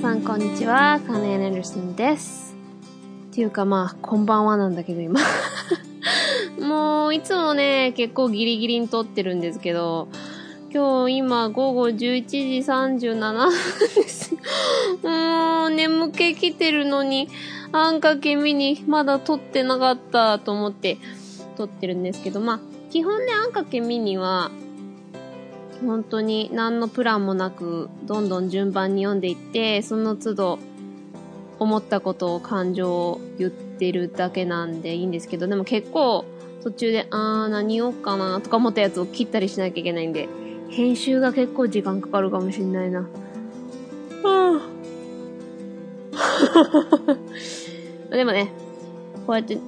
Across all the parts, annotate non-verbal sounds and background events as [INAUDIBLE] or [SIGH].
さんこんにちは、カネ・エンダーソンです。っていうかまあ、こんばんはなんだけど今。[LAUGHS] もう、いつもね、結構ギリギリに撮ってるんですけど、今日今午後11時37分です。[LAUGHS] もう、眠気来てるのに、あんかけ見にまだ撮ってなかったと思って撮ってるんですけど、まあ、基本ね、あんかけミニは、本当に何のプランもなく、どんどん順番に読んでいって、その都度、思ったことを感情を言ってるだけなんでいいんですけど、でも結構、途中で、あー、何言おうかなとか思ったやつを切ったりしなきゃいけないんで、編集が結構時間かかるかもしんないな。はぁ [LAUGHS] でもね、こうやって、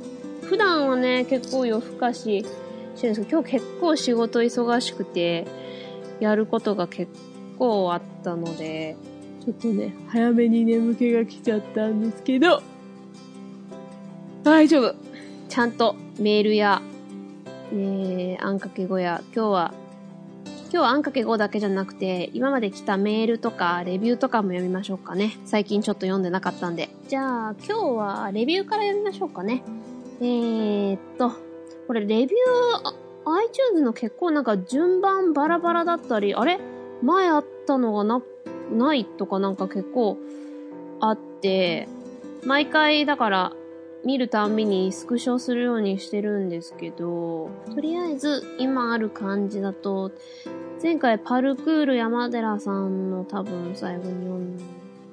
普段はね、結構夜更かししてるんですけど、今日結構仕事忙しくて、やることが結構あったので、ちょっとね、早めに眠気が来ちゃったんですけど、大丈夫。ちゃんとメールや、えー、あんかけ語や、今日は、今日はあんかけ語だけじゃなくて、今まで来たメールとか、レビューとかも読みましょうかね。最近ちょっと読んでなかったんで。じゃあ、今日はレビューから読みましょうかね。えーっと、これレビュー、あ iTunes の結構なんか順番バラバラだったり、あれ？前あったのがな、ないとかなんか結構あって、毎回だから見るたんびにスクショするようにしてるんですけど、とりあえず今ある感じだと、前回パルクール山寺さんの多分最後に読ん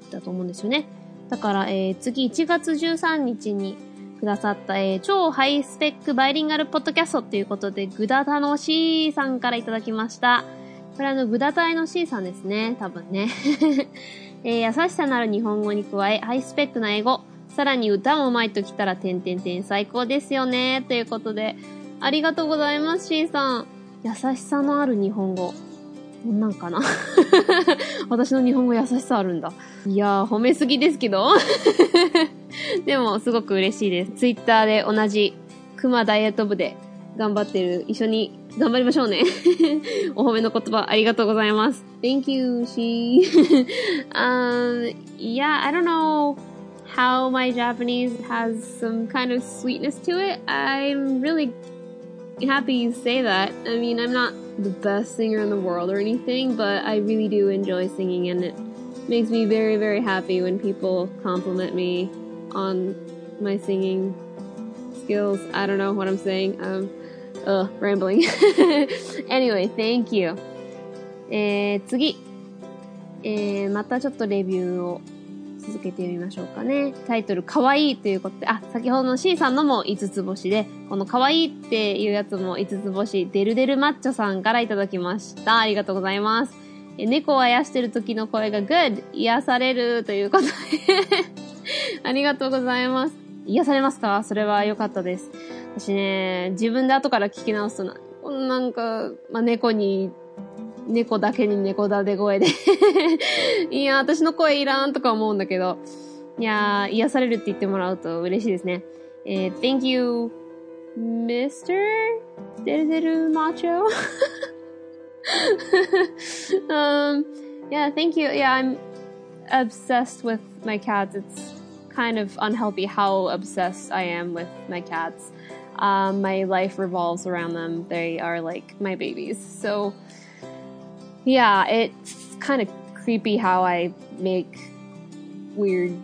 だと思うんですよね。だから、えー、次1月13日にくださった、えー、超ハイスペックバイリンガルポッドキャストということで、グダタの C さんからいただきました。これあの、グダタイの C さんですね。多分ね。[LAUGHS] えー、優しさのある日本語に加え、ハイスペックな英語、さらに歌もうまいときたら、てんてんてん最高ですよね。ということで、ありがとうございます、C さん。優しさのある日本語。こんなんかな？[LAUGHS] 私の日本語優しさあるんだ。いやー、褒めすぎですけど。[LAUGHS] でも、すごく嬉しいです。ツイッターで同じ、熊ダイエット部で頑張ってる、一緒に頑張りましょうね。[LAUGHS] お褒めの言葉ありがとうございます。Thank you, she. um, yeah, I don't know how my Japanese has some kind of sweetness to it. I'm really happy you say that. I mean, I'm not the best singer in the world or anything, but I really do enjoy singing and it makes me very, very happy when people compliment me on my singing skills. I don't know what I'm saying. Um, uh, rambling. [LAUGHS] anyway, thank you. えー、次。えー、またちょっとレビューを 続けてみましょうかね。タイトル、かわいいということで、あ、先ほどの C さんのも5つ星で、このかわいいっていうやつも5つ星、デルデルマッチョさんからいただきました。ありがとうございます。え猫をあやしてる時の声が good! 癒されるということで [LAUGHS] ありがとうございます。癒されますか？それは良かったです。私ね、自分で後から聞き直すとな、なんか、まあ、猫に、猫だけに猫だで声で[LAUGHS] いや、私の声いらんとか思うんだけど、いやー、癒されるって言ってもらうと嬉しいですね。えー、thank you, Mr. デルデルマチョ [LAUGHS] um, yeah, thank you. Yeah, I'm obsessed with my cats. It's kind of unhealthy how obsessed I am with my cats. Um, my life revolves around them. They are like my babies. So, yeah, it's kind of creepy how I make weird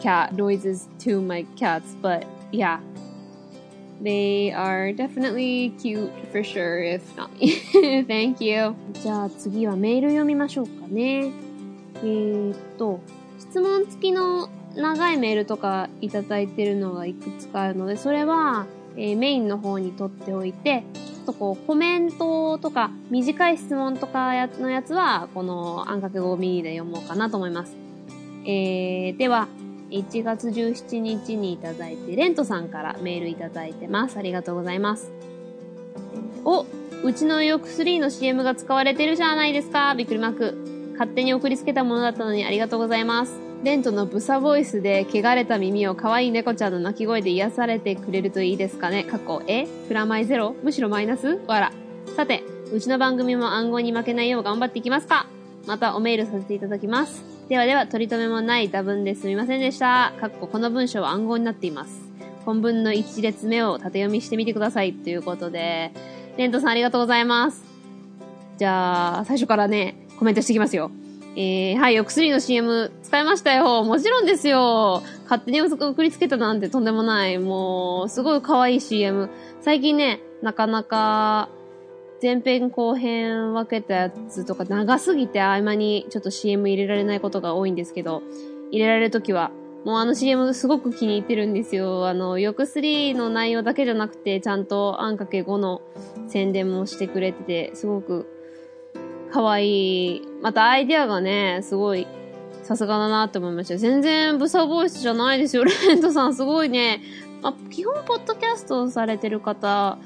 cat noises to my cats, but yeah. They are definitely cute for sure, if not. Thank you. じゃあ次はメール読みましょうかね。えーっと、質問付きの長いメールとかいただいてるのがいくつかあるので、それは、えーメインの方に取っておいて、ちょっとこうコメントとか短い質問とかやのやつは、このあんかけ語ミニで読もうかなと思います。えー、では、1月17日にいただいて、レントさんからメールいただいてます。ありがとうございます。お、うちのよ薬の CM が使われてるじゃないですか。びっくりマーク。勝手に送りつけたものだったのにありがとうございます。レントのブサボイスで汚れた耳を可愛い猫ちゃんの鳴き声で癒されてくれるといいですかね。過去、え？プラマイゼロ？むしろマイナス？わら。さて、うちの番組も暗号に負けないよう頑張っていきますかまたおメールさせていただきます。ではでは、取り留めもない多文ですみませんでした。かっここの文章は暗号になっています。本文の一列目を縦読みしてみてください。ということで、レントさんありがとうございます。じゃあ、最初からね、コメントしていきますよ。えー、はい、お薬の CM 使いましたよ。もちろんですよ。勝手に送りつけたなんてとんでもない。もう、すごい可愛い CM。最近ね、なかなか、前編後編分けたやつとか長すぎて合間にちょっと CM 入れられないことが多いんですけど、入れられるときは、もうあの CM すごく気に入ってるんですよ。あの、よく3の内容だけじゃなくて、ちゃんとあんかけ5の宣伝もしてくれてて、すごく可愛い。またアイディアがね、すごい、さすがだなって思いました。全然ブサボイスじゃないですよ。レントさんすごいね。まあ、基本ポッドキャストされてる方、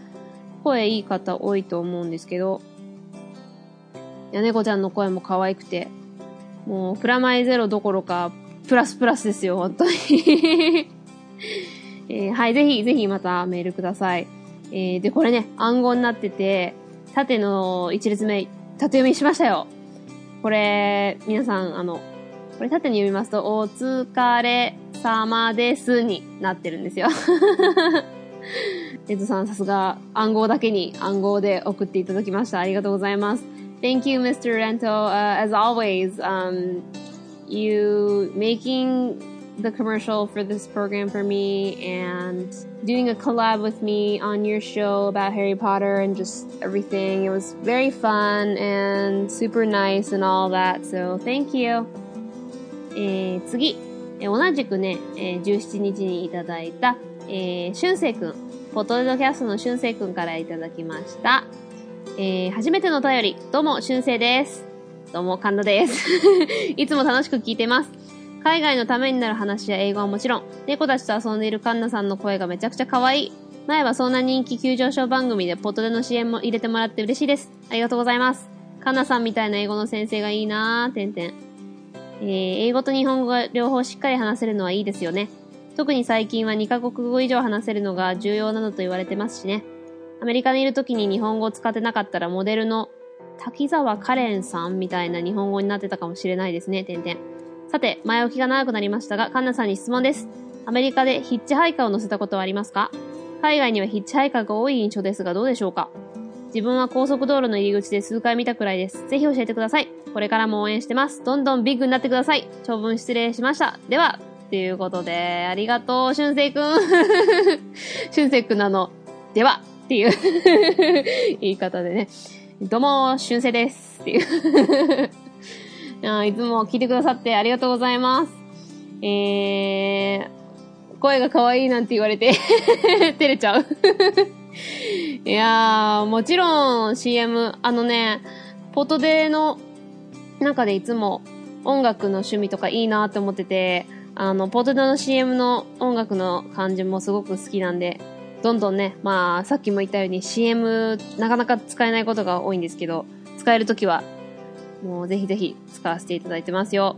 声いい方多いと思うんですけど、いや、猫ちゃんの声も可愛くて、もう、プラマイゼロどころか、プラスプラスですよ、本当に、[LAUGHS] えーはい、ぜひ、ぜひまたメールください。えーで、これね、暗号になってて、縦の一列目、縦読みしましたよ。これ、皆さん、あの、これ縦に読みますと、お疲れ様ですになってるんですよ。レッドさん、さすが暗号だけに暗号で送っていただきました。ありがとうございます。Thank you, Mr. Rento. Uh, as always, um, you making the commercial for this program for me and doing a collab with me on your show about Harry Potter and just everything. It was very fun and super nice and all that. So thank you. えー、次、えー同じくね、えー17日にいただいた、えー、しゅんせいくん、ポッドキャストのしゅんせいくんからいただきました。えー、初めてのお便り、どうも、しゅんせいです。どうも、神田です。いつも楽しく聞いてます。海外のためになる話や英語はもちろん、猫たちと遊んでいるカンナさんの声がめちゃくちゃ可愛い。前はそんな人気急上昇番組でポットでの CM も入れてもらって嬉しいです。ありがとうございます。カンナさんみたいな英語の先生がいいなぁ、てんてん。えー英語と日本語が両方しっかり話せるのはいいですよね。特に最近は2カ国語以上話せるのが重要なのと言われてますしね。アメリカにいる時に日本語を使ってなかったらモデルの滝沢カレンさんみたいな日本語になってたかもしれないですね、てんてん。さて、前置きが長くなりましたが、カンナさんに質問です。アメリカでヒッチハイカーを乗せたことはありますか？海外にはヒッチハイカーが多い印象ですがどうでしょうか？自分は高速道路の入り口で数回見たくらいです。ぜひ教えてください。これからも応援してます。どんどんビッグになってください。長文失礼しました。では、ということで、ありがとう、しゅんせいくん。しゅんせいくんのあの、では、っていう [LAUGHS] 言い方でね。どうも、しゅんせいです。っていういつも聞いてくださってありがとうございます。えー、声が可愛いなんて言われて、[LAUGHS] 照れちゃう。[LAUGHS] いやー、もちろん CM、あのね、ポトデの中でいつも音楽の趣味とかいいなって思ってて、あの、ポトデの CM の音楽の感じもすごく好きなんで、どんどんね、まあ、さっきも言ったように CM なかなか使えないことが多いんですけど、使えるときは、もうぜひぜひ使わせていただいてますよ。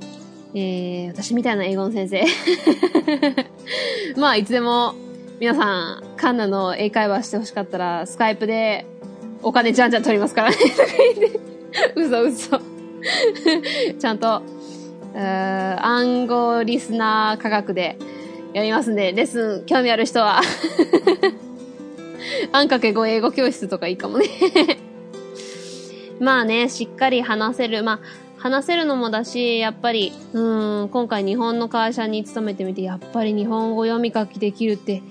えー、私みたいな英語の先生。[LAUGHS] まあ、いつでも、皆さん、カンナの英会話してほしかったら、スカイプでお金じゃんじゃん取りますからね。[LAUGHS] 嘘嘘。ちゃんと、うー暗号リスナー価格でやりますんで、レッスン興味ある人は、[LAUGHS] あんかけ語英語教室とかいいかもね。まあね、しっかり話せる。まあ、話せるのもだし、やっぱり、うん、今回日本の会社に勤めてみて、やっぱり日本語読み書きできるって、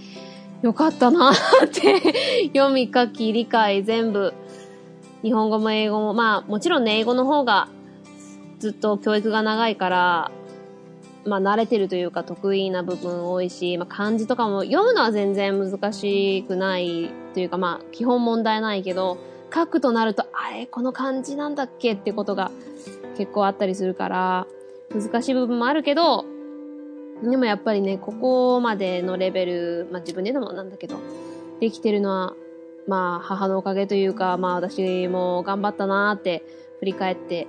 よかったなって、[LAUGHS] 読み書き理解全部、日本語も英語も、まあ、もちろんね、英語の方が、ずっと教育が長いから、まあ、慣れてるというか得意な部分多いし、まあ、漢字とかも読むのは全然難しくないというか、まあ、基本問題ないけど、書くとなると、あれ、この漢字なんだっけってことが結構あったりするから、難しい部分もあるけど、でもやっぱりね、ここまでのレベル、まあ自分で言うのもなんだけど、できてるのは、まあ母のおかげというか、まあ私も頑張ったなーって振り返って、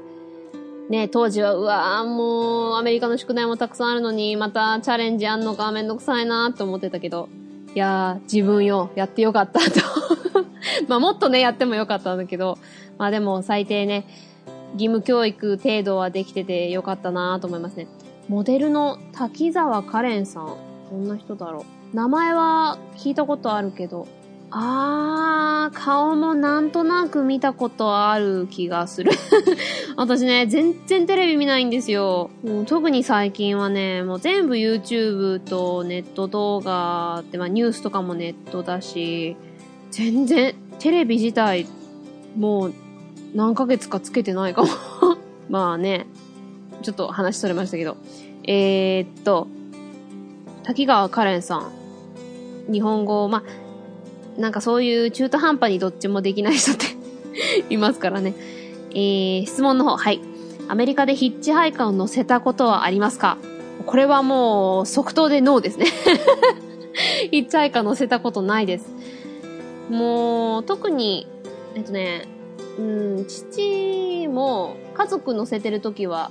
ね、当時は、うわーもうアメリカの宿題もたくさんあるのに、またチャレンジあんのかめんどくさいなーって思ってたけど、いやー、自分よ、やってよかったと。[LAUGHS] まあもっとね、やってもよかったんだけど、まあでも最低ね、義務教育程度はできててよかったなと思いますね。モデルの滝沢カレンさん。どんな人だろう。名前は聞いたことあるけど、あー、顔もなんとなく見たことある気がする。[LAUGHS] 私ね、全然テレビ見ないんですよ。もう特に最近はね、もう全部 YouTube とネット動画って、まあニュースとかもネットだし、全然テレビ自体もう何ヶ月かつけてないかも。[LAUGHS] まあね、ちょっと話それましたけど。えー、っと、滝川カレンさん。日本語、まあ、なんかそういう中途半端にどっちもできない人って [LAUGHS] いますからね。えー、質問の方、はい。アメリカでヒッチハイカーを乗せたことはありますか？これはもう即答でノーですね [LAUGHS] ヒッチハイカー乗せたことないです。もう、特に、えっとね、うん、父も家族乗せてるときは、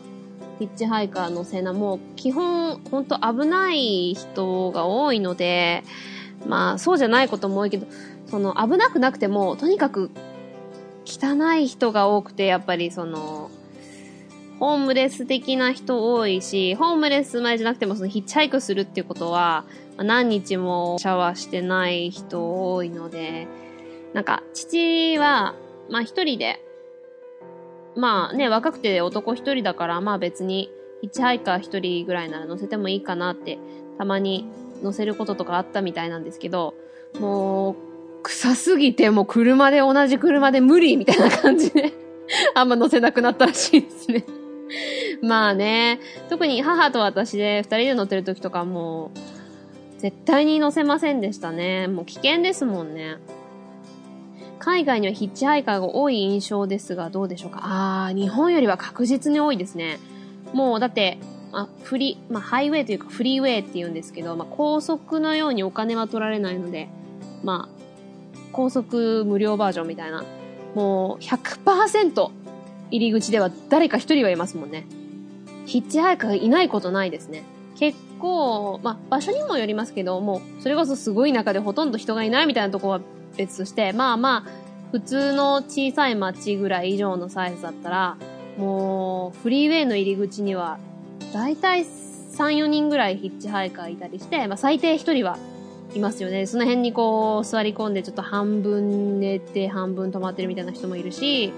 ヒッチハイカー乗せな、もう基本、ほんと危ない人が多いので、まあ、そうじゃないことも多いけど、その、危なくなくても、とにかく、汚い人が多くて、やっぱりその、ホームレス的な人多いし、ホームレス前じゃなくてもそのヒッチハイクするっていうことは、何日もシャワーしてない人多いので、なんか、父は、まあ一人で、まあね、若くて男一人だから、まあ別に、ヒッチハイカー一人ぐらいなら乗せてもいいかなって、たまに乗せることとかあったみたいなんですけど、もう、臭すぎてもう車で同じ車で無理みたいな感じであんま乗せなくなったらしいですね。[LAUGHS] まあね、特に母と私で二人で乗ってる時とかもう、絶対に乗せませんでしたね。もう危険ですもんね。海外にはヒッチハイカーが多い印象ですが、どうでしょうかあー、日本よりは確実に多いですね。もうだって、あ、フリ、まあ、ハイウェイというかフリーウェイって言うんですけど、まあ、高速のようにお金は取られないので、まあ、高速無料バージョンみたいな、もう100%入り口では誰か一人はいますもんね。ヒッチハイカーいないことないですね。結構、まあ、場所にもよりますけど、もう、それこそすごい中でほとんど人がいないみたいなとこは別として、まあまあ、普通の小さい街ぐらい以上のサイズだったら、もう、フリーウェイの入り口には大体3、4人ぐらいヒッチハイカーいたりして、まあ最低1人はいますよね。その辺にこう座り込んでちょっと半分寝て半分止まってるみたいな人もいるし、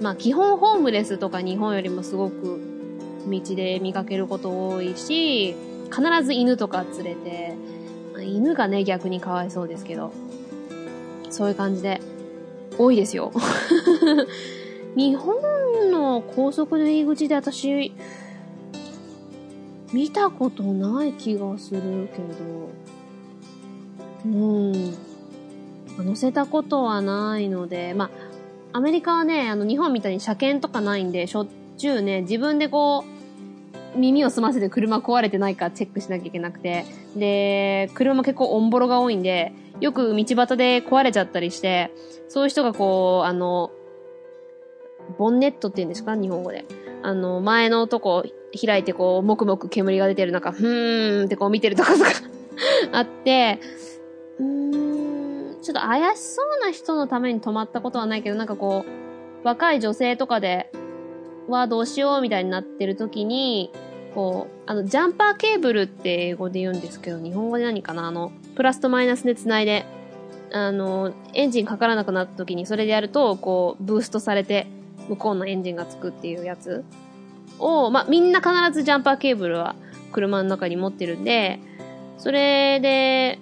まあ基本ホームレスとか日本よりもすごく道で見かけること多いし、必ず犬とか連れて、犬がね逆にかわいそうですけど、そういう感じで多いですよ。[LAUGHS] 日本の高速の入り口で私、見たことない気がするけど、うん。乗せたことはないので、まあ、アメリカはね、あの、日本みたいに車検とかないんで、しょっちゅうね、自分でこう、耳を澄ませて車壊れてないかチェックしなきゃいけなくて、で、車結構オンボロが多いんで、よく道端で壊れちゃったりして、そういう人がこう、あの、ボンネットって言うんですか？日本語で。あの、前のとこ開いてこう、もくもく煙が出てる中、ふーんってこう見てるとことか [LAUGHS] あって、うーん、ちょっと怪しそうな人のために止まったことはないけど、なんかこう、若い女性とかで、はどうしようみたいになってる時に、こう、あの、ジャンパーケーブルって英語で言うんですけど、日本語で何かなあの、プラスとマイナスで繋いで、あの、エンジンかからなくなった時にそれでやると、こう、ブーストされて、向こうのエンジンがつくっていうやつ。を、まあ、みんな必ずジャンパーケーブルは車の中に持ってるんで、それで、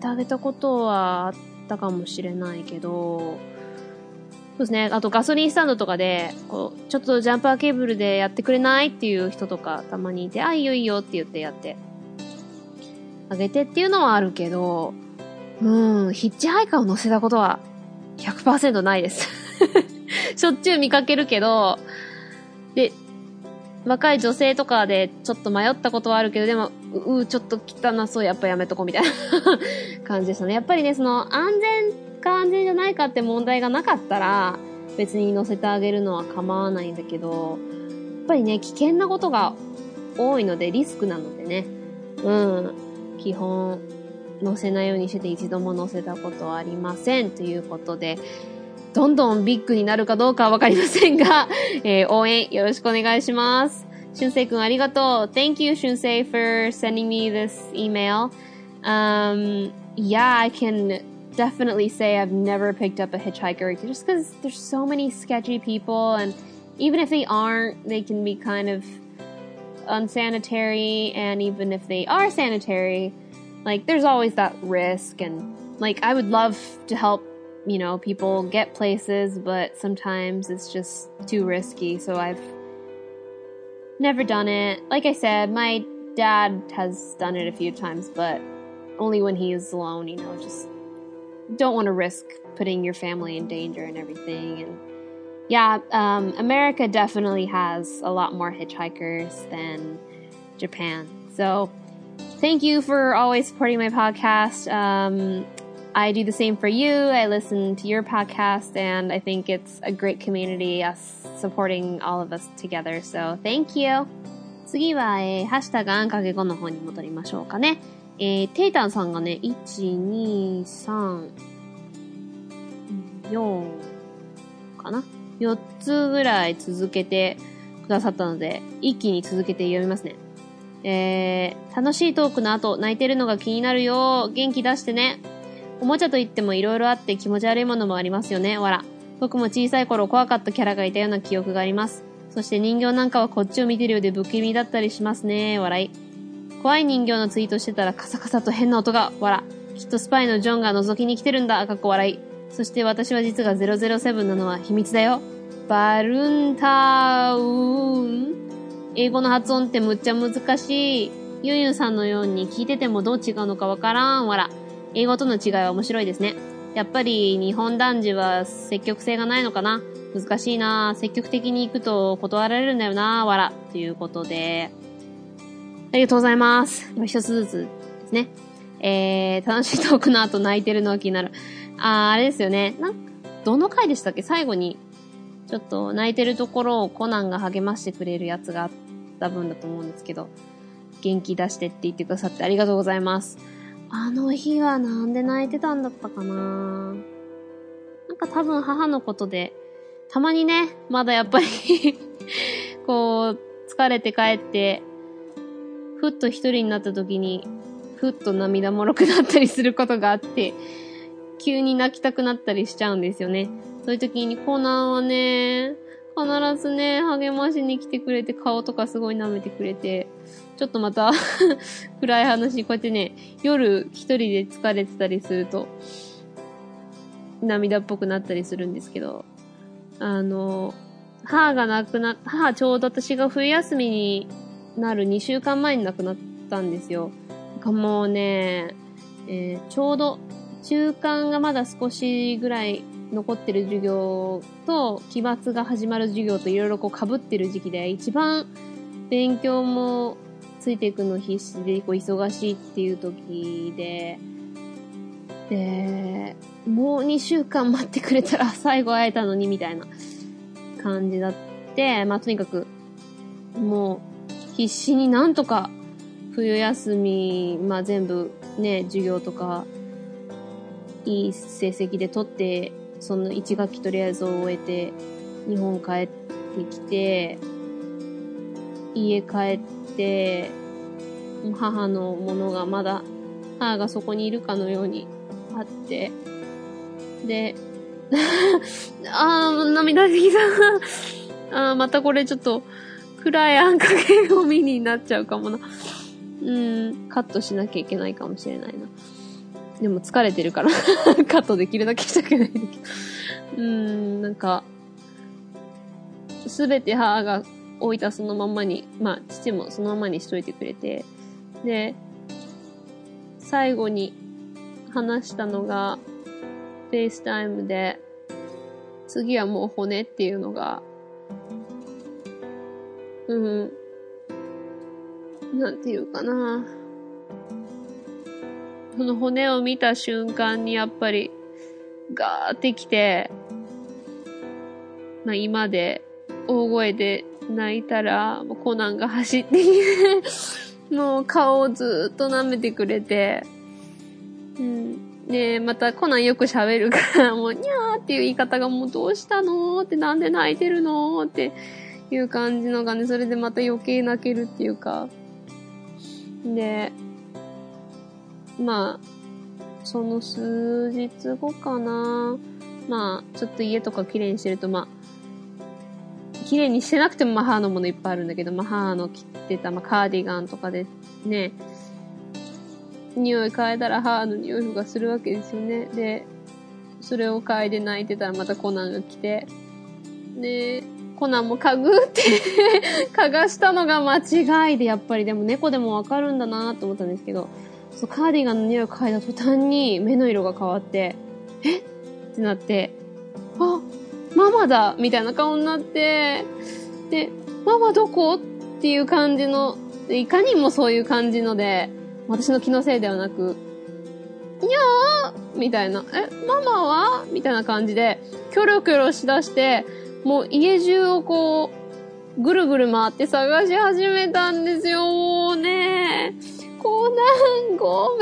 ってあげたことはあったかもしれないけど、そうですね。あとガソリンスタンドとかで、こう、ちょっとジャンパーケーブルでやってくれないっていう人とかたまにいて、あ、いいよいいよって言ってやって、あげてっていうのはあるけど、うん、ヒッチハイカーを乗せたことは100%ないです [LAUGHS] しょっちゅう見かけるけど、で、若い女性とかでちょっと迷ったことはあるけど、でも、うう、ちょっと汚そう、やっぱやめとこうみたいな [LAUGHS] 感じでしたね。やっぱりね、その、安全か安全じゃないかって問題がなかったら、別に乗せてあげるのは構わないんだけど、やっぱりね、危険なことが多いので、リスクなのでね、うん、基本、乗せないようにしてて一度も乗せたことはありません。ということで、どんどんビッグになるかどうかはわかりませんが、えー、応援よろしくお願いします。しゅんせいくんありがとう。Thank you, [LAUGHS] しゅんせい for sending me this email. Um, yeah, I can definitely say I've never picked up a hitchhiker just because there's so many sketchy people and even if they aren't, they can be kind of unsanitary and even if they are sanitary, like there's always that risk and like I would love to help, you know, people get places, but sometimes it's just too risky. So I've never done it. Like I said, my dad has done it a few times, but only when he is alone, you know, just don't want to risk putting your family in danger and everything. And yeah, um, America definitely has a lot more hitchhikers than Japan. So thank you for always supporting my podcast. Um, I do the same for you. I listen to your podcast, and I think it's a great community, us supporting all of us together. So thank you. 次は、えー、ハッシュタグアンカゲ5の方に戻りましょうかね。えー、テイタンさんがね、1、2、3、4かな ?4 つぐらい続けてくださったので、一気に続けて読みますね。えー、楽しいトークの後、泣いてるのが気になるよ。元気出してね。おもちゃといっても色々あって気持ち悪いものもありますよね。わら。僕も小さい頃怖かったキャラがいたような記憶があります。そして人形なんかはこっちを見てるようで不気味だったりしますね。笑い。怖い人形のツイートしてたらカサカサと変な音が。わら。きっとスパイのジョンが覗きに来てるんだ。かっこ笑い。そして私は実が007なのは秘密だよ。バルンタウン。英語の発音ってむっちゃ難しい。ユンユンさんのように聞いててもどう違うのかわからん。わら。英語との違いは面白いですね。やっぱり日本男児は積極性がないのかな？難しいな積極的に行くと断られるんだよなわら。ということで、ありがとうございます。一つずつですね。えー、楽しいトークの後泣いてるのが気になる。あー、あれですよね。なんか、どの回でしたっけ？最後に、ちょっと泣いてるところをコナンが励ましてくれるやつがあった分だと思うんですけど、元気出してって言ってくださってありがとうございます。あの日はなんで泣いてたんだったかななんか多分母のことで、たまにね、まだやっぱり [LAUGHS] こう、疲れて帰って、ふっと一人になった時に、ふっと涙もろくなったりすることがあって、急に泣きたくなったりしちゃうんですよね。そういう時にコナンはね、必ずね、励ましに来てくれて、顔とかすごい舐めてくれて、ちょっとまた [LAUGHS] 暗い話、こうやってね、夜一人で疲れてたりすると、涙っぽくなったりするんですけど、あの、母が亡くな、母ちょうど私が冬休みになる2週間前に亡くなったんですよ。かもうね、えー、ちょうど中間がまだ少しぐらい残ってる授業と、期末が始まる授業といろいろこう被ってる時期で、一番勉強もついていくの必死で、こう忙しいっていう時で、で、もう2週間待ってくれたら最後会えたのにみたいな感じだって、まあとにかく、もう必死になんとか冬休み、まあ全部ね、授業とかいい成績で取って、その1学期とりあえず終えて、日本帰ってきて、家帰って、母のものがまだ、母がそこにいるかのようにあって、で、[LAUGHS] あー、涙できた。[LAUGHS] あー、またこれちょっと、暗いあんかけを見になっちゃうかもな。うん、カットしなきゃいけないかもしれないな。でも疲れてるから [LAUGHS] カットできるだけしたくないんだけどうーん、なんか、すべて母が置いたそのままに、まあ、父もそのままにしといてくれて、で、最後に話したのが、 FaceTime で、次はもう骨っていうのが、うん、なんていうかな。その骨を見た瞬間にやっぱりガーってきて、まあ今で大声で泣いたら、もうコナンが走ってきて [LAUGHS] もう顔をずっと舐めてくれて、うん。で、またコナンよく喋るから、[LAUGHS] もう、にゃーっていう言い方がもうどうしたの？ってなんで泣いてるの？っていう感じのがね、それでまた余計泣けるっていうか。で、まあ、その数日後かな。まあ、ちょっと家とか綺麗にしてると、まあ、綺麗にしてなくても、まあ、母のものいっぱいあるんだけど、まあ、母の着てた、まあ、カーディガンとかで、ね、匂い嗅いだら母の匂いがするわけですよね。で、それを嗅いで泣いてたらまたコナンが来て、で、コナンも嗅ぐって [LAUGHS] 嗅がしたのが間違いで、やっぱり。でも猫でもわかるんだなと思ったんですけど、そう、カーディガンの匂いを嗅いだ途端に目の色が変わって、えってなって、あ、ママだみたいな顔になって、で、ママどこ？っていう感じの、いかにもそういう感じので、私の気のせいではなく、にゃーみたいな、え、ママは？みたいな感じで、キョロキョロしだして、もう家中をこう、ぐるぐる回って探し始めたんですよ、もうね。コナン、ご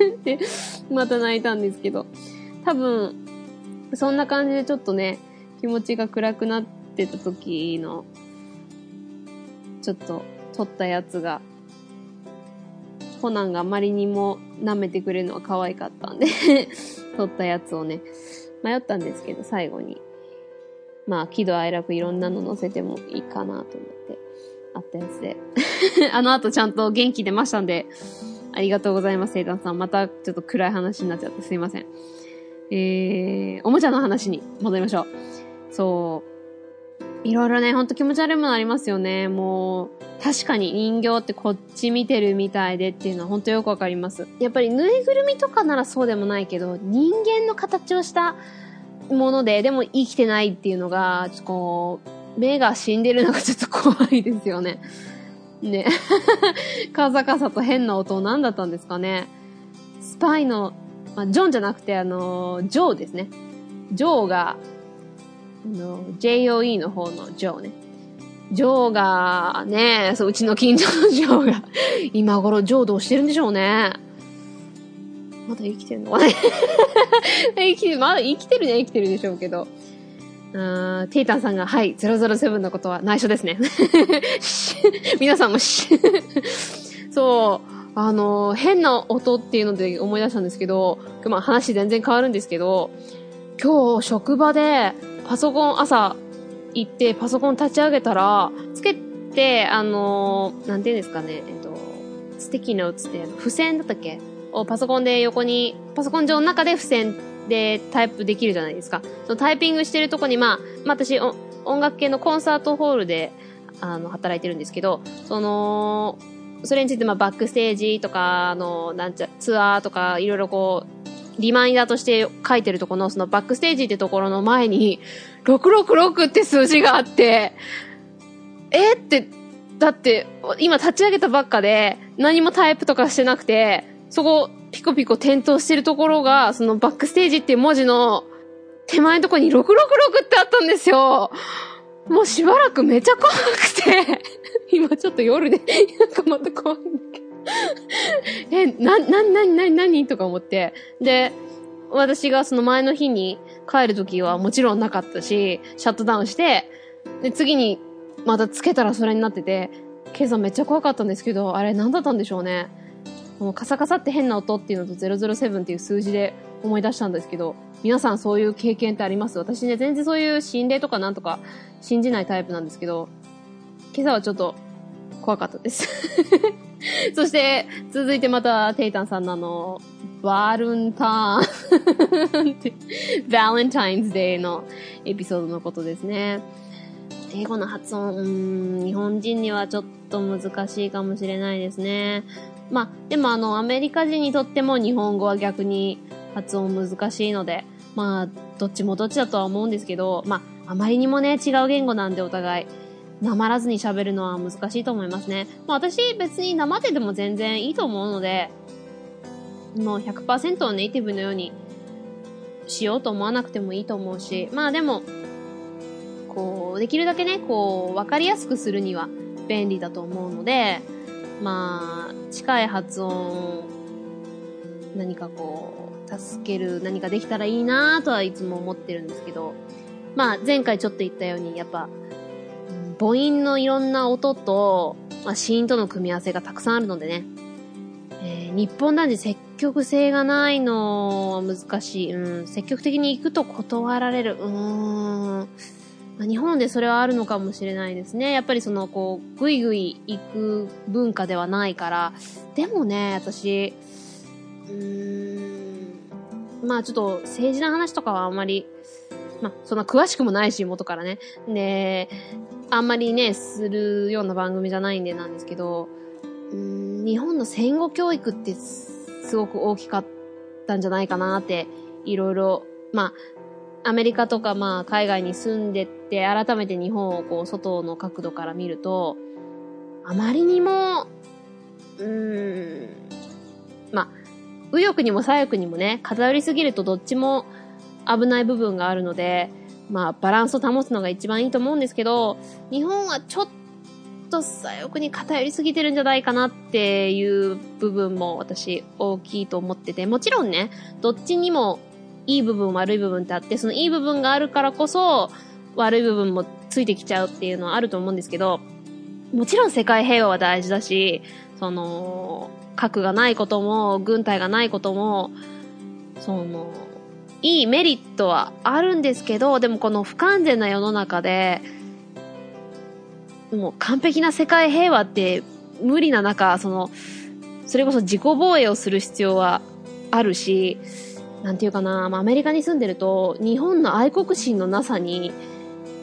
めんって、また泣いたんですけど。多分、そんな感じでちょっとね、気持ちが暗くなってた時の、ちょっと、撮ったやつが、コナンがあまりにも舐めてくれるのは可愛かったんで [LAUGHS] 撮ったやつをね、迷ったんですけど、最後に。まあ、喜怒哀楽いろんなの載せてもいいかなと思って、あったやつで。[LAUGHS] あの後ちゃんと元気出ましたんで、ありがとうございます、生誕さん。またちょっと暗い話になっちゃってすいません。えー、おもちゃの話に戻りましょう。そう。いろいろね、ほんと気持ち悪いものありますよね。もう、確かに人形ってこっち見てるみたいでっていうのはほんとよくわかります。やっぱりぬいぐるみとかならそうでもないけど、人間の形をしたもので、でも生きてないっていうのが、ちょっとこう、目が死んでるのがちょっと怖いですよね。ね。[LAUGHS] カサカサと変な音何だったんですかね。スパイの、まあ、ジョンじゃなくてあの、ジョーですね。ジョーが、あの、JOE の方のジョーね。ジョーが、ね、そう、うちの近所のジョーが、今頃ジョーどうしてるんでしょうね。まだ生きてるのかね [LAUGHS] 生きてる、まだ生きてるには生きてるでしょうけど。あーテイタンさんが、はい、007のことは内緒ですね。[LAUGHS] 皆さんも [LAUGHS] そう、あの、変な音っていうので思い出したんですけど、まあ話全然変わるんですけど、今日職場でパソコン朝行ってパソコン立ち上げたら、つけて、あの、なんていうんですかね、えっと、スティキノーツって、付箋だったっけ？をパソコンで横に、パソコン上の中で付箋でタイプできるじゃないですか。そのタイピングしてるとこに、まあ、まあ、私、音楽系のコンサートホールで、あの、働いてるんですけど、その、それについて、まあ、バックステージとか、の、なんちゃ、ツアーとか、いろいろこう、リマインダーとして書いてるとこの、そのバックステージってところの前に、666って数字があって、え？って、だって、今立ち上げたばっかで、何もタイプとかしてなくて、そこ、ピコピコ点灯してるところが、そのバックステージっていう文字の手前のとこに666ってあったんですよ。もうしばらくめちゃ怖くて、[LAUGHS] 今ちょっと夜で、なんかまた怖いんだけど。え、な、な、な、な、な、にとか思って。で、私がその前の日に帰るときはもちろんなかったし、シャットダウンして、で、次にまたつけたらそれになってて、今朝めっちゃ怖かったんですけど、あれ何だったんでしょうね。このカサカサって変な音っていうのと007っていう数字で思い出したんですけど、皆さんそういう経験ってあります？私ね、全然そういう心霊とかなんとか信じないタイプなんですけど、今朝はちょっと怖かったです。[LAUGHS] そして、続いてまた、テイタンさんのあの、バルンターン、バレンタインズデーのエピソードのことですね。英語の発音、うん、日本人にはちょっと難しいかもしれないですね。まあ、でもあの、アメリカ人にとっても日本語は逆に発音難しいので、まあ、どっちもどっちだとは思うんですけど、まあ、あまりにもね、違う言語なんでお互い、なまらずに喋るのは難しいと思いますね。まあ私別に生ででも全然いいと思うので、もう100%をネイティブのようにしようと思わなくてもいいと思うし、まあでも、こう、できるだけね、こう、わかりやすくするには便利だと思うので、まあ、近い発音何かこう、助ける何かできたらいいなとはいつも思ってるんですけど、まあ前回ちょっと言ったように、やっぱ、母音のいろんな音と、まあ、子音との組み合わせがたくさんあるのでね、えー、日本男児積極性がないのは難しい。うん、積極的に行くと断られる。うーん。ま、日本でそれはあるのかもしれないですね。やっぱりその、こう、ぐいぐい行く文化ではないから。でもね、私、うーん、まあちょっと政治の話とかはあんまり、まあそんな詳しくもないし、元からね。で、あんまりね、するような番組じゃないんでなんですけど、うん、日本の戦後教育ってすごく大きかったんじゃないかなって、いろいろ、まあ、アメリカとかまあ海外に住んでって改めて日本をこう外の角度から見ると、あまりにも、うーん、まあ、右翼にも左翼にもね、偏りすぎるとどっちも危ない部分があるので、まあ、バランスを保つのが一番いいと思うんですけど、日本はちょっと左翼に偏りすぎてるんじゃないかなっていう部分も私大きいと思ってて、もちろんね、どっちにもいい部分悪い部分ってあって、そのいい部分があるからこそ悪い部分もついてきちゃうっていうのはあると思うんですけど、もちろん世界平和は大事だし、その、核がないことも、軍隊がないことも、その、いいメリットはあるんですけど、でもこの不完全な世の中で、もう完璧な世界平和って無理な中、その、それこそ自己防衛をする必要はあるし、なんていうかな、まあ、アメリカに住んでると、日本の愛国心のなさに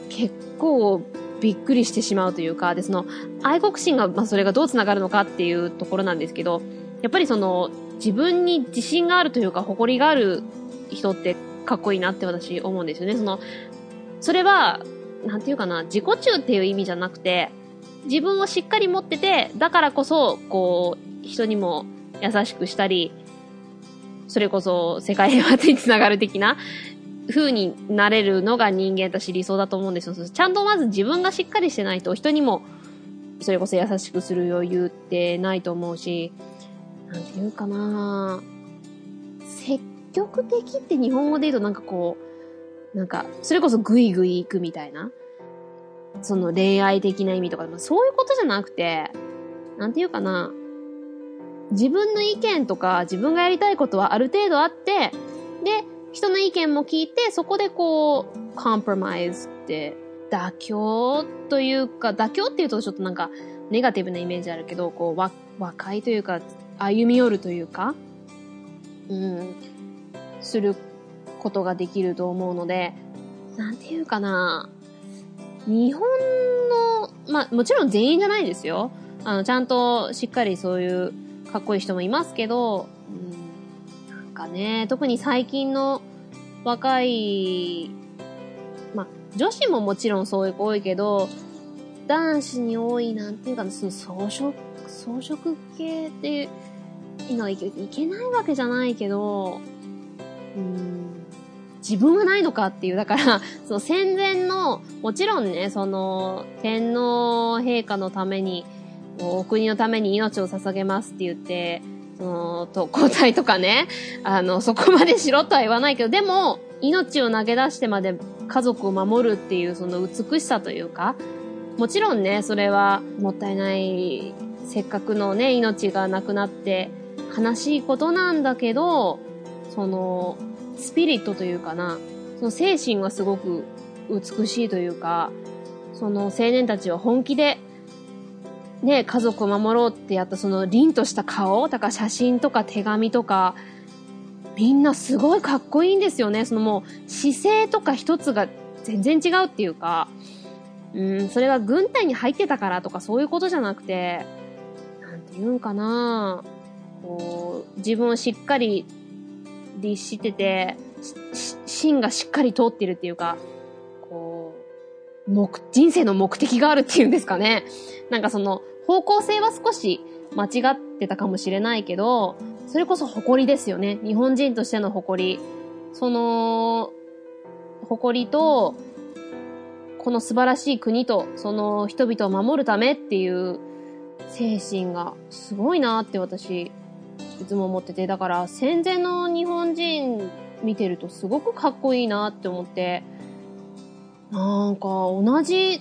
結構びっくりしてしまうというか、で、その、愛国心が、まあ、それがどう繋がるのかっていうところなんですけど、やっぱりその、自分に自信があるというか、誇りがある人ってかっこいいなって私思うんですよね。その、それは、なんていうかな、自己中っていう意味じゃなくて、自分をしっかり持ってて、だからこそ、こう、人にも優しくしたり、それこそ世界平和につながる的な風になれるのが人間とし理想だと思うんですよ。ちゃんとまず自分がしっかりしてないと人にもそれこそ優しくする余裕ってないと思うし、なんていうかな積極的って日本語で言うとなんかこう、なんか、それこそグイグイ行くみたいな。その恋愛的な意味とか、まあ、そういうことじゃなくて、なんていうかな。自分の意見とか自分がやりたいことはある程度あって、で、人の意見も聞いて、そこでこう、コンプロマイズって、妥協というか、妥協っていうとちょっとなんか、ネガティブなイメージあるけど、こう、和、和解というか、歩み寄るというか、うん、することができると思うので、なんていうかな、日本の、まあ、もちろん全員じゃないですよ。あの、ちゃんとしっかりそういうかっこいい人もいますけど、かね、特に最近の若い、まあ、女子ももちろんそういう子多いけど、男子に多い、なんていうかな、その装飾、装飾系っていうのはいけいけないわけじゃないけど、うん、自分はないのかっていう、だから、[LAUGHS] その戦前の、もちろんね、その、天皇陛下のために、お国のために命を捧げますって言って、その、特攻隊とかね、[LAUGHS] あの、そこまでしろとは言わないけど、でも、命を投げ出してまで家族を守るっていうその美しさというか、もちろんね、それはもったいない、せっかくのね、命がなくなって悲しいことなんだけど、その、スピリットというかな、その精神がすごく美しいというか、その青年たちは本気でね、家族を守ろうってやったその凛とした顔、だから写真とか手紙とか、みんなすごいかっこいいんですよね。そのもう姿勢とか一つが全然違うっていうか、うん、それが軍隊に入ってたからとかそういうことじゃなくて、なんて言うんかなこう、自分をしっかり律してて、芯がしっかり通ってるっていうか、こう、目、人生の目的があるっていうんですかね。なんかその、方向性は少し間違ってたかもしれないけど、それこそ誇りですよね。日本人としての誇り。その、誇りと、この素晴らしい国と、その人々を守るためっていう精神がすごいなって私いつも思ってて、だから戦前の日本人見てるとすごくかっこいいなって思って、なんか同じ、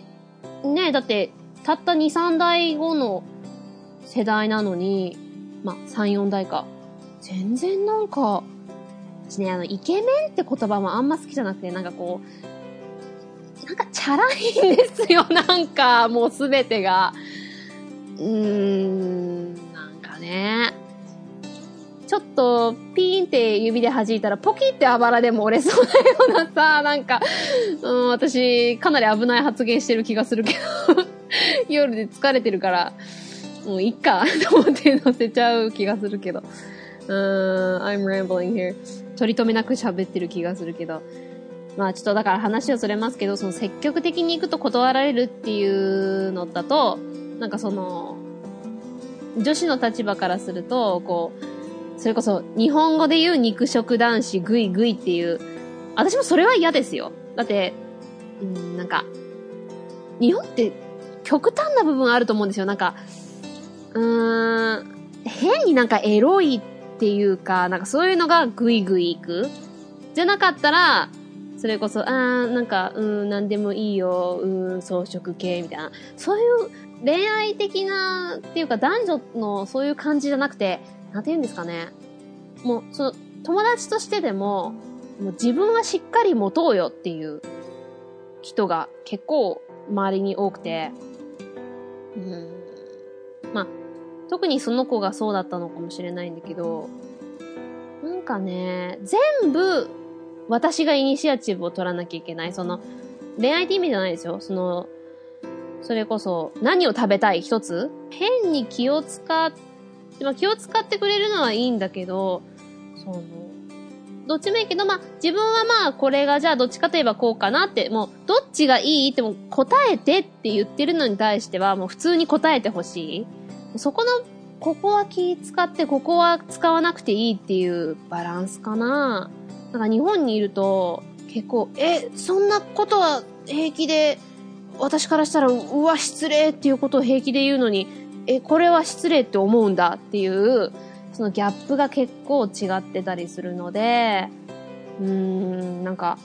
ね、だってたった2、3代後の世代なのに、まあ3、4代か。全然なんか、私ね、あの、イケメンって言葉もあんま好きじゃなくて、なんかこう、なんかチャラいんですよ、[LAUGHS] なんか、もうすべてが。うーん、なんかね。ちょっと、ピーンって指で弾いたら、ポキってあばらでも折れそうなようなさ、なんか、うん、私、かなり危ない発言してる気がするけど、[LAUGHS] [LAUGHS] 夜で疲れてるから、もういっか、[LAUGHS] と思って乗せちゃう気がするけど。うーん、I'm rambling here. 取り留めなく喋ってる気がするけど。まあちょっとだから話をそれますけど、その積極的に行くと断られるっていうのだと、なんかその、女子の立場からすると、こう、それこそ日本語で言う肉食男子グイグイっていう、私もそれは嫌ですよ。だって、うん、なんか、日本って極端な部分あると思うんですよ。なんか、うーん、変になんかエロいっていうか、なんかそういうのがグイグイいく。じゃなかったら、それこそ、あー、なんか、うん、なんでもいいよ、うん、装飾系みたいな。そういう恋愛的な、っていうか男女のそういう感じじゃなくて、なんて言うんですかね。もう、その、友達としてでも、もう自分はしっかり持とうよっていう人が結構周りに多くて、うん。まあ、特にその子がそうだったのかもしれないんだけど、なんかね、全部、私がイニシアチブを取らなきゃいけない。その、恋愛って意味じゃないですよ。その、それこそ、何を食べたい一つ？変に気を使って、まあ、気を使ってくれるのはいいんだけど、その、どっちもいいけど、まあ、自分はまあ、これがじゃあどっちかといえばこうかなって、もう、どっちがいいっても答えてって言ってるのに対しては、もう普通に答えてほしい。そこの、ここは気使って、ここは使わなくていいっていうバランスかな。なんか日本にいると、結構、え、そんなことは平気で、私からしたら、うわ、失礼っていうことを平気で言うのに、え、これは失礼って思うんだっていう、そのギャップが結構違ってたりするので、うーん、なんか、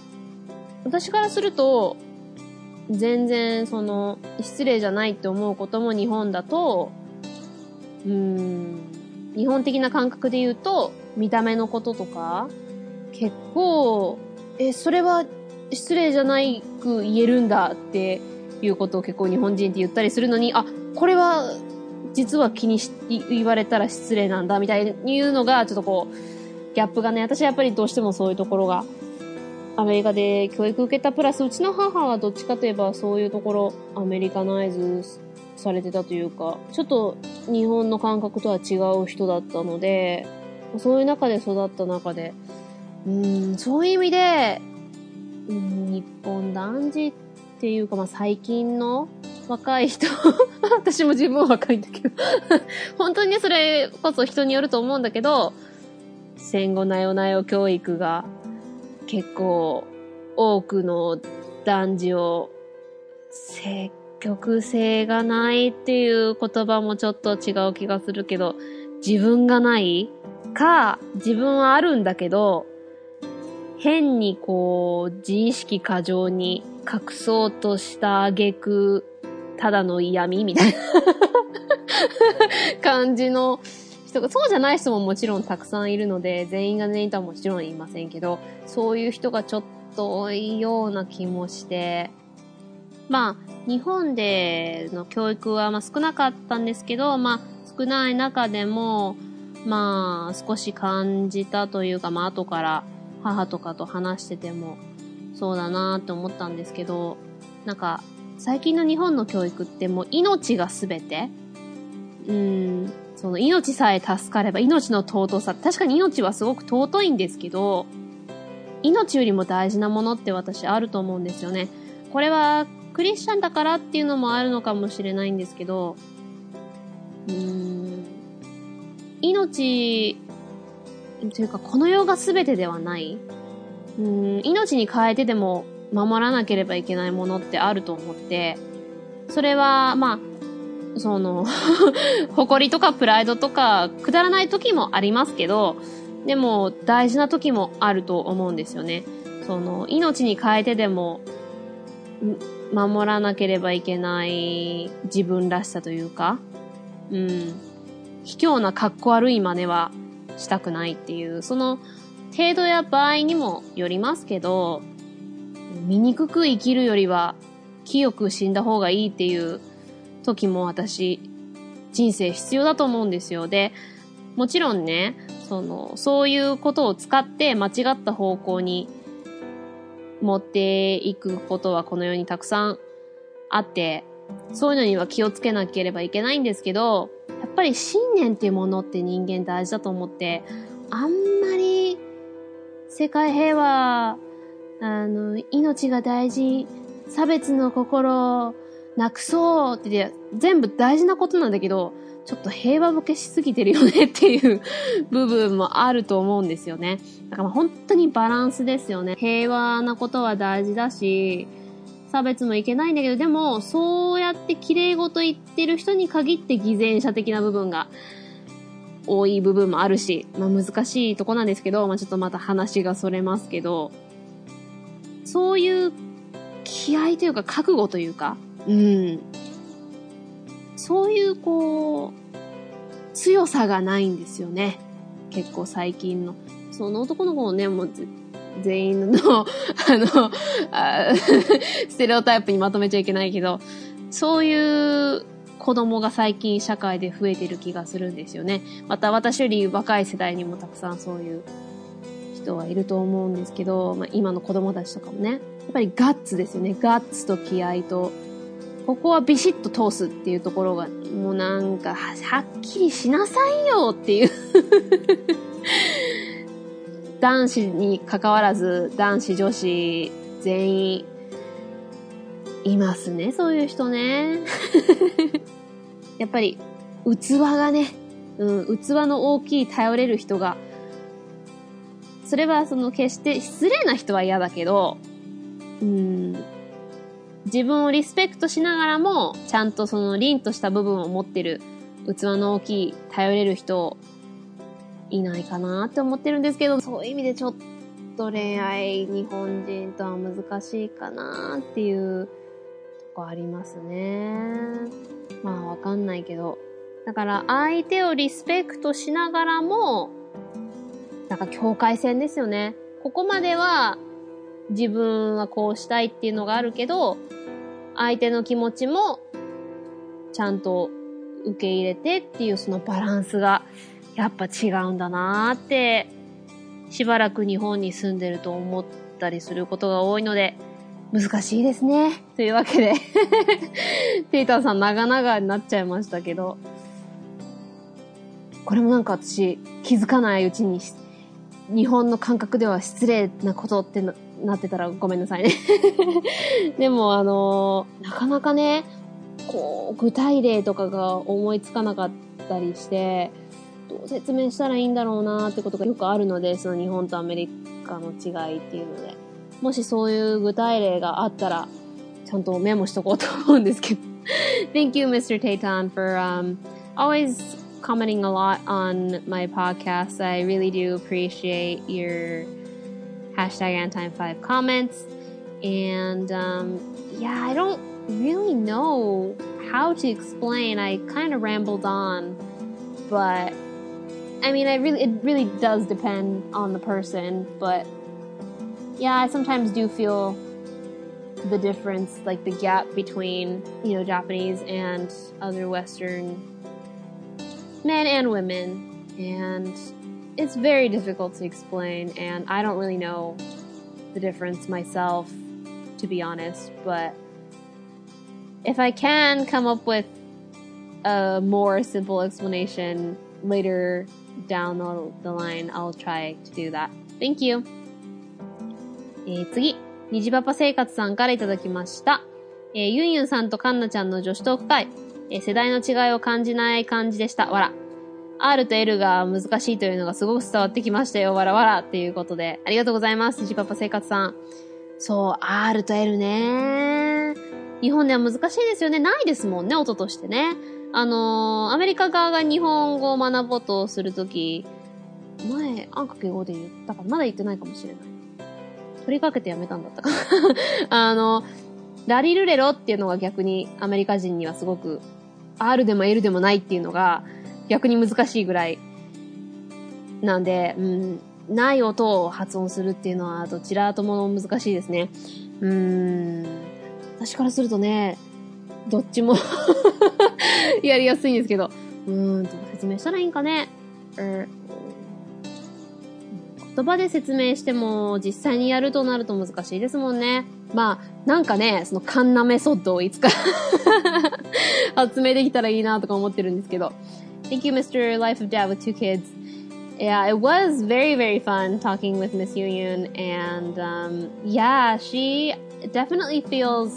私からすると、全然その、失礼じゃないって思うことも日本だと、うーん、日本的な感覚で言うと、見た目のこととか、結構、え、それは失礼じゃないく言えるんだっていうことを結構日本人って言ったりするのに、あ、これは実は気にし、言われたら失礼なんだみたいに言うのが、ちょっとこう、ギャップがね、私はやっぱりどうしてもそういうところが、アメリカで教育受けたプラス、うちの母はどっちかといえばそういうところ、アメリカナイズされてたというか、ちょっと日本の感覚とは違う人だったので、そういう中で育った中で、うん、そういう意味で、うん、日本男児っていうか、まあ、最近の若い人。[LAUGHS] 私も自分若いんだけど。[LAUGHS] 本当にそれこそ人によると思うんだけど、戦後なよなよ教育が結構多くの男児を積極性がないっていう言葉もちょっと違う気がするけど、自分がないか、自分はあるんだけど、変にこう、自意識過剰に隠そうとした挙句、ただの嫌味みたいな。[LAUGHS] 感じの人が、そうじゃない人ももちろんたくさんいるので、全員が全員とはもちろん言いませんけど、そういう人がちょっと多いような気もして、まあ、日本での教育はまあ少なかったんですけど、まあ、少ない中でも、まあ、少し感じたというか、まあ、後から母とかと話してても、そうだなって思ったんですけど、なんか、最近の日本の教育ってもう命が全て、うん、その命さえ助かれば命の尊さ、確かに命はすごく尊いんですけど、命よりも大事なものって私あると思うんですよね。これはクリスチャンだからっていうのもあるのかもしれないんですけど、うーん、命、というかこの世が全てではない。うん、命に変えてでも守らなければいけないものってあると思って、それは、まあ、その、[LAUGHS] 誇りとかプライドとか、くだらない時もありますけど、でも大事な時もあると思うんですよね。その、命に変えてでも、守らなければいけない自分らしさというか、うん。卑怯な格好悪い真似はしたくないっていう、その程度や場合にもよりますけど、醜く生きるよりは清く死んだ方がいいっていう時も私、人生必要だと思うんですよ。で、もちろんね、その、そういうことを使って間違った方向に持っていくことはこの世にたくさんあって、そういうのには気をつけなければいけないんですけど、やっぱり信念っていうものって人間大事だと思って、あんまり世界平和、あの、命が大事、差別の心を、なくそうって、全部大事なことなんだけど、ちょっと平和ボケしすぎてるよねっていう部分もあると思うんですよね。だから本当にバランスですよね。平和なことは大事だし、差別もいけないんだけど、でも、そうやって綺麗事言ってる人に限って偽善者的な部分が多い部分もあるし、まあ難しいとこなんですけど、まあちょっとまた話がそれますけど、そういう気合というか覚悟というか、うん。そういうこう、強さがないんですよね。結構最近の。その男の子もね、もう全員の、[LAUGHS] あの、あ [LAUGHS] ステレオタイプにまとめちゃいけないけど、そういう子供が最近社会で増えてる気がするんですよね。また私より若い世代にもたくさんそういう人はいると思うんですけど、まあ、今の子供たちとかもね。やっぱりガッツですよね。ガッツと気合と、ここはビシッと通すっていうところが、もうなんか、はっきりしなさいよっていう [LAUGHS] 男子に関わらず、男子、女子、全員、いますね、そういう人ね。[LAUGHS] やっぱり、器がね、うん、器の大きい頼れる人が、それはその決して失礼な人は嫌だけど、うん、自分をリスペクトしながらも、ちゃんとその凛とした部分を持ってる器の大きい頼れる人いないかなって思ってるんですけど、そういう意味でちょっと恋愛日本人とは難しいかなっていうとこありますね。まあわかんないけど。だから相手をリスペクトしながらも、なんか境界線ですよね。ここまでは自分はこうしたいっていうのがあるけど、相手の気持ちもちゃんと受け入れてっていうそのバランスがやっぱ違うんだなーって、しばらく日本に住んでると思ったりすることが多いので、難しいですね。というわけで [LAUGHS] テイタンさん長々になっちゃいましたけど、これもなんか私気づかないうちに日本の感覚では失礼なことってななってたらごめんなさいね [LAUGHS] でもあのー、なかなかね、こう、具体例とかが思いつかなかったりして、どう説明したらいいんだろうなってことがよくあるので、その日本とアメリカの違いっていうので。もしそういう具体例があったら、ちゃんとメモしとこうと思うんですけど。[LAUGHS] Thank you, Mr. Tayton, for um, always commenting a lot on my podcast. I really do appreciate your hashtag Antime5 comments. And um, yeah, I don't really know how to explain. I kind of rambled on, but I mean, I really it really does depend on the person, but yeah, I sometimes do feel the difference, like the gap between, you know, Japanese and other Western men and women. And it's very difficult to explain, and I don't really know the difference myself, to be honest. But if I can come up with a more simple explanation later down the, the line, I'll try to do that. Thank you! えー、次、虹パパ生活さんからいただきました。えー、ユンユンさんとカンナちゃんの女子トーク会、 え、世代の違いを感じない感じでした。わら。R と L が難しいというのがすごく伝わってきましたよ。わらわらっていうことで。ありがとうございます。虹パパ生活さん。そう、R と L ね。日本では難しいですよね。ないですもんね、音としてね。あのー、アメリカ側が日本語を学ぼうとするとき、前、あんかけ語で言ったから、まだ言ってないかもしれない。取りかけてやめたんだったか [LAUGHS] あの、ラリルレロっていうのが逆にアメリカ人にはすごく R でも L でもないっていうのが逆に難しいぐらいなんで、うん、ない音を発音するっていうのはどちらとも難しいですね。うーん、私からするとね、どっちも [LAUGHS] やりやすいんですけど、うーん、どう説明したらいいんかね。言葉で説明しても実際にやるとなると難しいですもんね。まあ、なんかね、そのカンナメソッドをいつか発明できたらいいなとか思ってるんですけど。Thank you, Mr. Life of Dad with two kids. Yeah, it was very, very fun talking with Miss Yuyun. and um, yeah, she definitely feels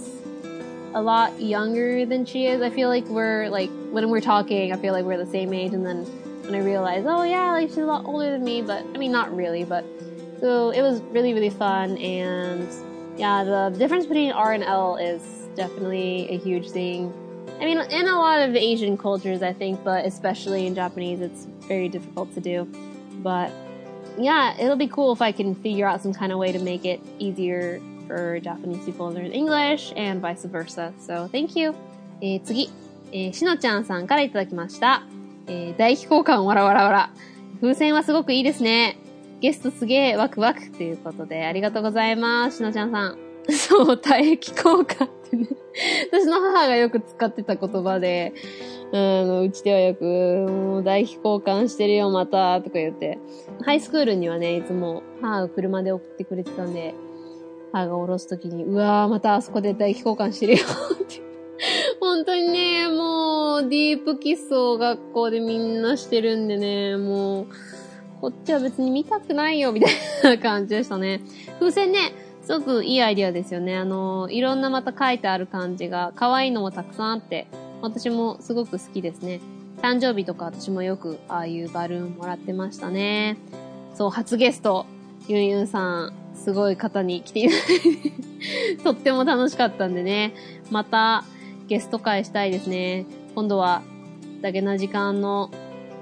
a lot younger than she is. I feel like we're like when we're talking, I feel like we're the same age, and then when I realize, oh yeah, like she's a lot older than me, but I mean not really, but so it was really, really fun and yeah, the difference between R and L is definitely a huge thing. I mean, in a lot of Asian cultures, I think, but especially in Japanese, it's very difficult to do. But yeah, it'll be cool if I can figure out some kind of way to make it easier for Japanese people to learn English and vice versa. So thank you. えー、次、えー、しのちゃんさんからいただきました。 えー、大飛行感わらわらわら。風船はすごくいいですね。ゲストすげえワクワクということで、ありがとうございます。しのちゃんさん。[LAUGHS] そう、体液効果ってね。[LAUGHS] 私の母がよく使ってた言葉で、あの、うちではよく、もう大飛行感してるよ、また、とか言って。ハイスクールにはね、いつも母が車で送ってくれてたんで、母が降ろすときに、うわー、またあそこで大飛行感してるよって。本当にね、もう、ディープキスを学校でみんなしてるんでね、もう、こっちは別に見たくないよ、みたいな感じでしたね。風船ね、すごくいいアイディアですよね。あの、いろんなまた書いてある感じが、可愛いのもたくさんあって、私もすごく好きですね。誕生日とか私もよくああいうバルーンもらってましたね。そう、初ゲスト、ユンユンさん、すごい方に来ていただいてとっても楽しかったんでね。また、ゲスト会したいですね。今度は、だけな時間の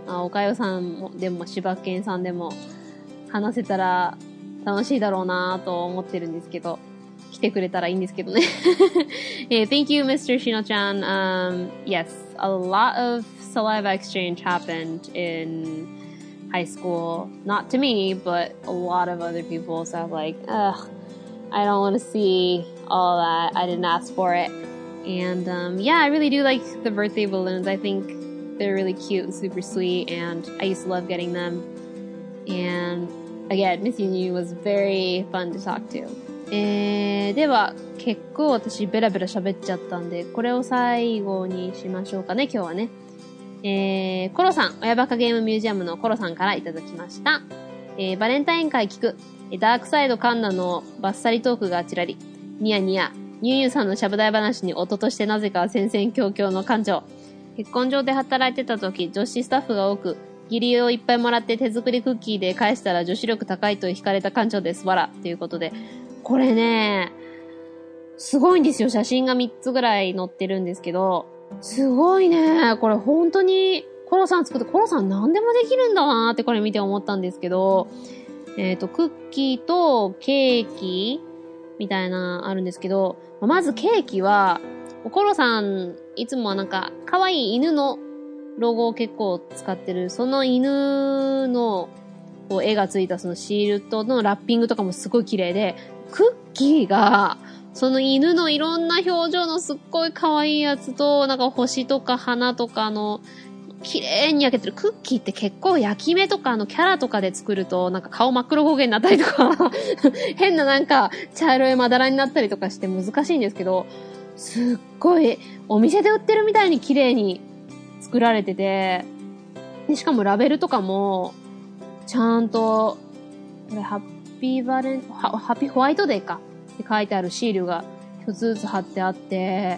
あ、おかよさんも、でも、柴犬さんでも、話せたら楽しいだろうなと思ってるんですけど、来てくれたらいいんですけどね。yeah, thank you, Mr. Shino-chan. Um, yes, a lot of saliva exchange happened in high school. Not to me, but a lot of other people. So I'm like, ugh, I don't want to see all that. I didn't ask for it. And um, yeah, I really do like the birthday balloons. I think they're really cute and super sweet, and I used to love getting them. And again, missing you was very fun to talk to. えー、では、結構私ベラベラ喋っちゃったんで、これを最後にしましょうかね、今日はね。えー、コロさん、親バカゲームミュージアムのコロさんからいただきました。えー、バレンタイン会聞く、ダークサイドカンナのバッサリトークがあちらり、ニヤニヤ、ニューユーさんのしゃぶ台話に音としてなぜか戦々恐々の感情。結婚場で働いてた時、女子スタッフが多く、義理をいっぱいもらって手作りクッキーで返したら女子力高いと惹かれた感情です。わら。ということで。これね、すごいんですよ。写真が3つぐらい載ってるんですけど、すごいね。これ本当に、コロさん作って、コロさん何でもできるんだなってこれ見て思ったんですけど、えっ、ー、と、クッキーとケーキみたいなあるんですけど、まずケーキは、コロさん、いつもはなんか、可愛い犬のロゴを結構使ってる、その犬のこう絵がついたそのシールとのラッピングとかもすごい綺麗で、クッキーが、その犬のいろんな表情のすっごい可愛いやつと、なんか星とか花とかの、綺麗に焼けてる。クッキーって結構焼き目とかのキャラとかで作ると、なんか顔真っ黒焦げになったりとか [LAUGHS] 変ななんか茶色いまだらになったりとかして難しいんですけど、すっごい、お店で売ってるみたいに綺麗に作られてて、で、しかもラベルとかも、ちゃんと、これハッピーバレン、ハッピーホワイトデーかって書いてあるシールが一つずつ貼ってあって、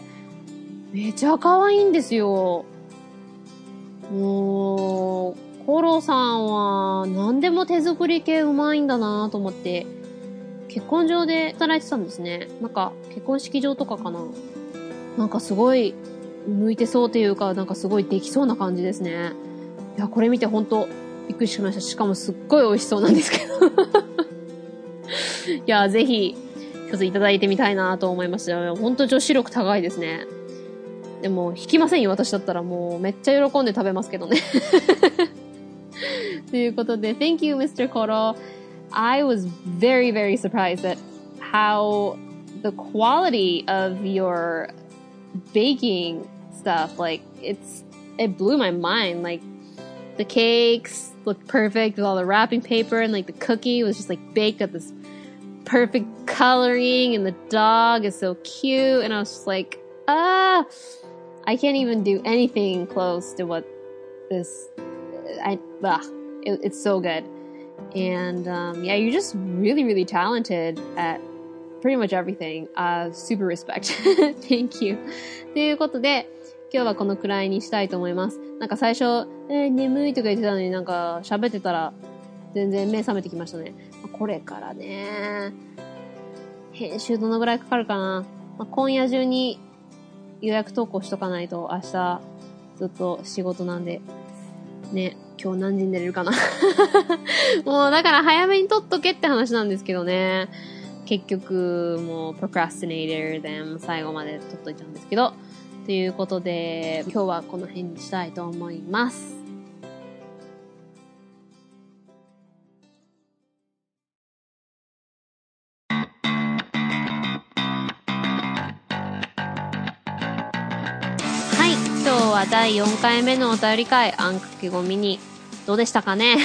めちゃ可愛いんですよ。もう、コロさんは何でも手作り系うまいんだなと思って、結婚場で働いてたんですね。なんか、結婚式場とかかな。なんかすごい向いてそうというか、なんかすごいできそうな感じですね。いや、これ見てほんとびっくりしました。しかもすっごい美味しそうなんですけど [LAUGHS] いや、ぜひ、一ついただいてみたいなと思いました。ほんと女子力高いですね。でも、引きませんよ、私だったらもう、めっちゃ喜んで食べますけどね。ということで、Thank you, [LAUGHS] Mr. Koro. I was very, very surprised at how the quality of your baking stuff, like, it's, it blew my mind. Like, the cakes looked perfect with all the wrapping paper and like the cookie was just like baked at this perfect coloring and the dog is so cute and I was just like, ah, I can't even do anything close to what this, I, ugh, it, it's so good. And, um, yeah, you're just really, really talented at pretty much everything. Uh, super respect. Thank you. ということで、今日はこのくらいにしたいと思います。なんか最初、えー、眠いとか言ってたのになんか喋ってたら全然目覚めてきましたね。これからね、編集どのぐらいかかるかな。まあ、今夜中に予約投稿しとかないと明日ずっと仕事なんで、ね、今日何時に寝れるかな [LAUGHS] もうだから早めに撮っとけって話なんですけどね。結局、もう procrastinator で最後まで撮っといたんですけど、ということで、今日はこの辺にしたいと思います。は第4回目のお便り会、あんかけごみに、どうでしたかね？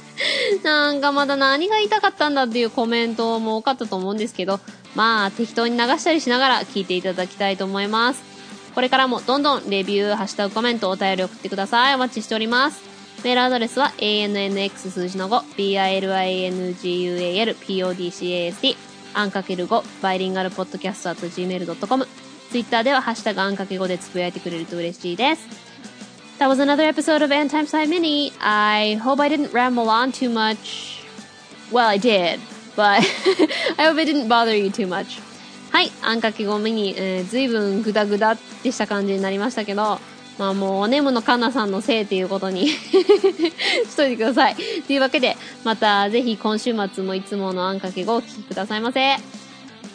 [LAUGHS] なんかまだ何が言いたかったんだっていうコメントも多かったと思うんですけど、まあ適当に流したりしながら聞いていただきたいと思います。これからもどんどんレビュー、ハッシュタグコメント、お便り送ってください。お待ちしております。メールアドレスは ANNX 数字の5、BILINGUAL、PODCAST、アンかける5、バイリンガルポッドキャスト at gmail.com。ツイッターではハッシュタグアンかけ5でつぶやいてくれると嬉しいです。That was another episode of End Time Side Mini. I hope I didn't ramble on too much. Well, I did, but [LAUGHS] I hope it didn't bother you too much. はい、あんかけごめに、えー、ずいぶんグダグダってした感じになりましたけど、まあもう、おねむのかなさんのせいっていうことに [LAUGHS] しといてください。というわけで、またぜひ今週末もいつものあんかけごをお聞きくださいませ。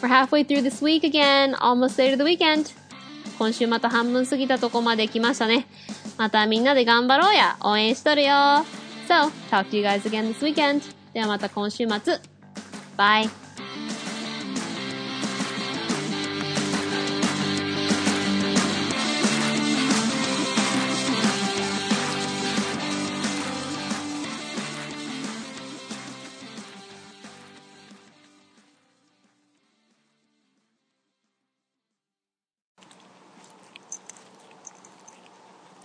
We're halfway through this week again, almost there to the weekend. 今週また半分過ぎたとこまで来ましたね。またみんなで頑張ろうや。応援しとるよ。So, talk to you guys again this weekend. ではまた今週末。Bye.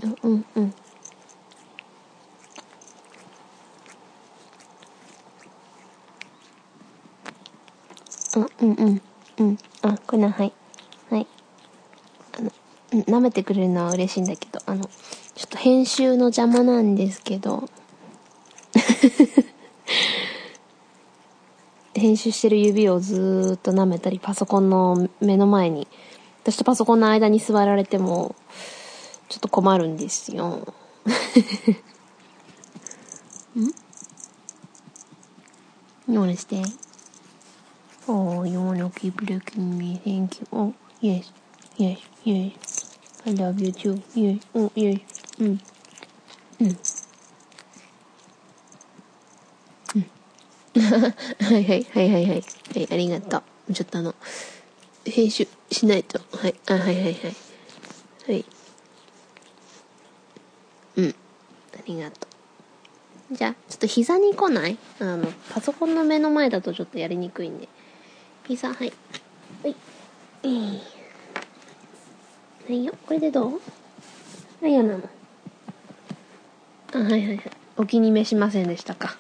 うんうん。あうんうんうん。あこれなはい。はい。あの舐めてくれるのは嬉しいんだけどあのちょっと編集の邪魔なんですけど。[LAUGHS] 編集してる指をずっと舐めたりパソコンの目の前に私とパソコンの間に座られてもちょっと困るんですよ。んよろしく。おー、よーの keep. Thank you. Oh, yes, yes, yes. I love you too. Yes, うん。うん。はいはい、はいはいはい。はい、ありがとう。ちょっとあの、編集しないと。はい、あ、はいはいはい。はい。うん。ありがとう。じゃあ、ちょっと膝に来ない？あの、パソコンの目の前だとちょっとやりにくいんで。膝、はい。はい。えー、はいよ。これでどう？はいやなの。あ、はいはいはい。お気に召しませんでしたか。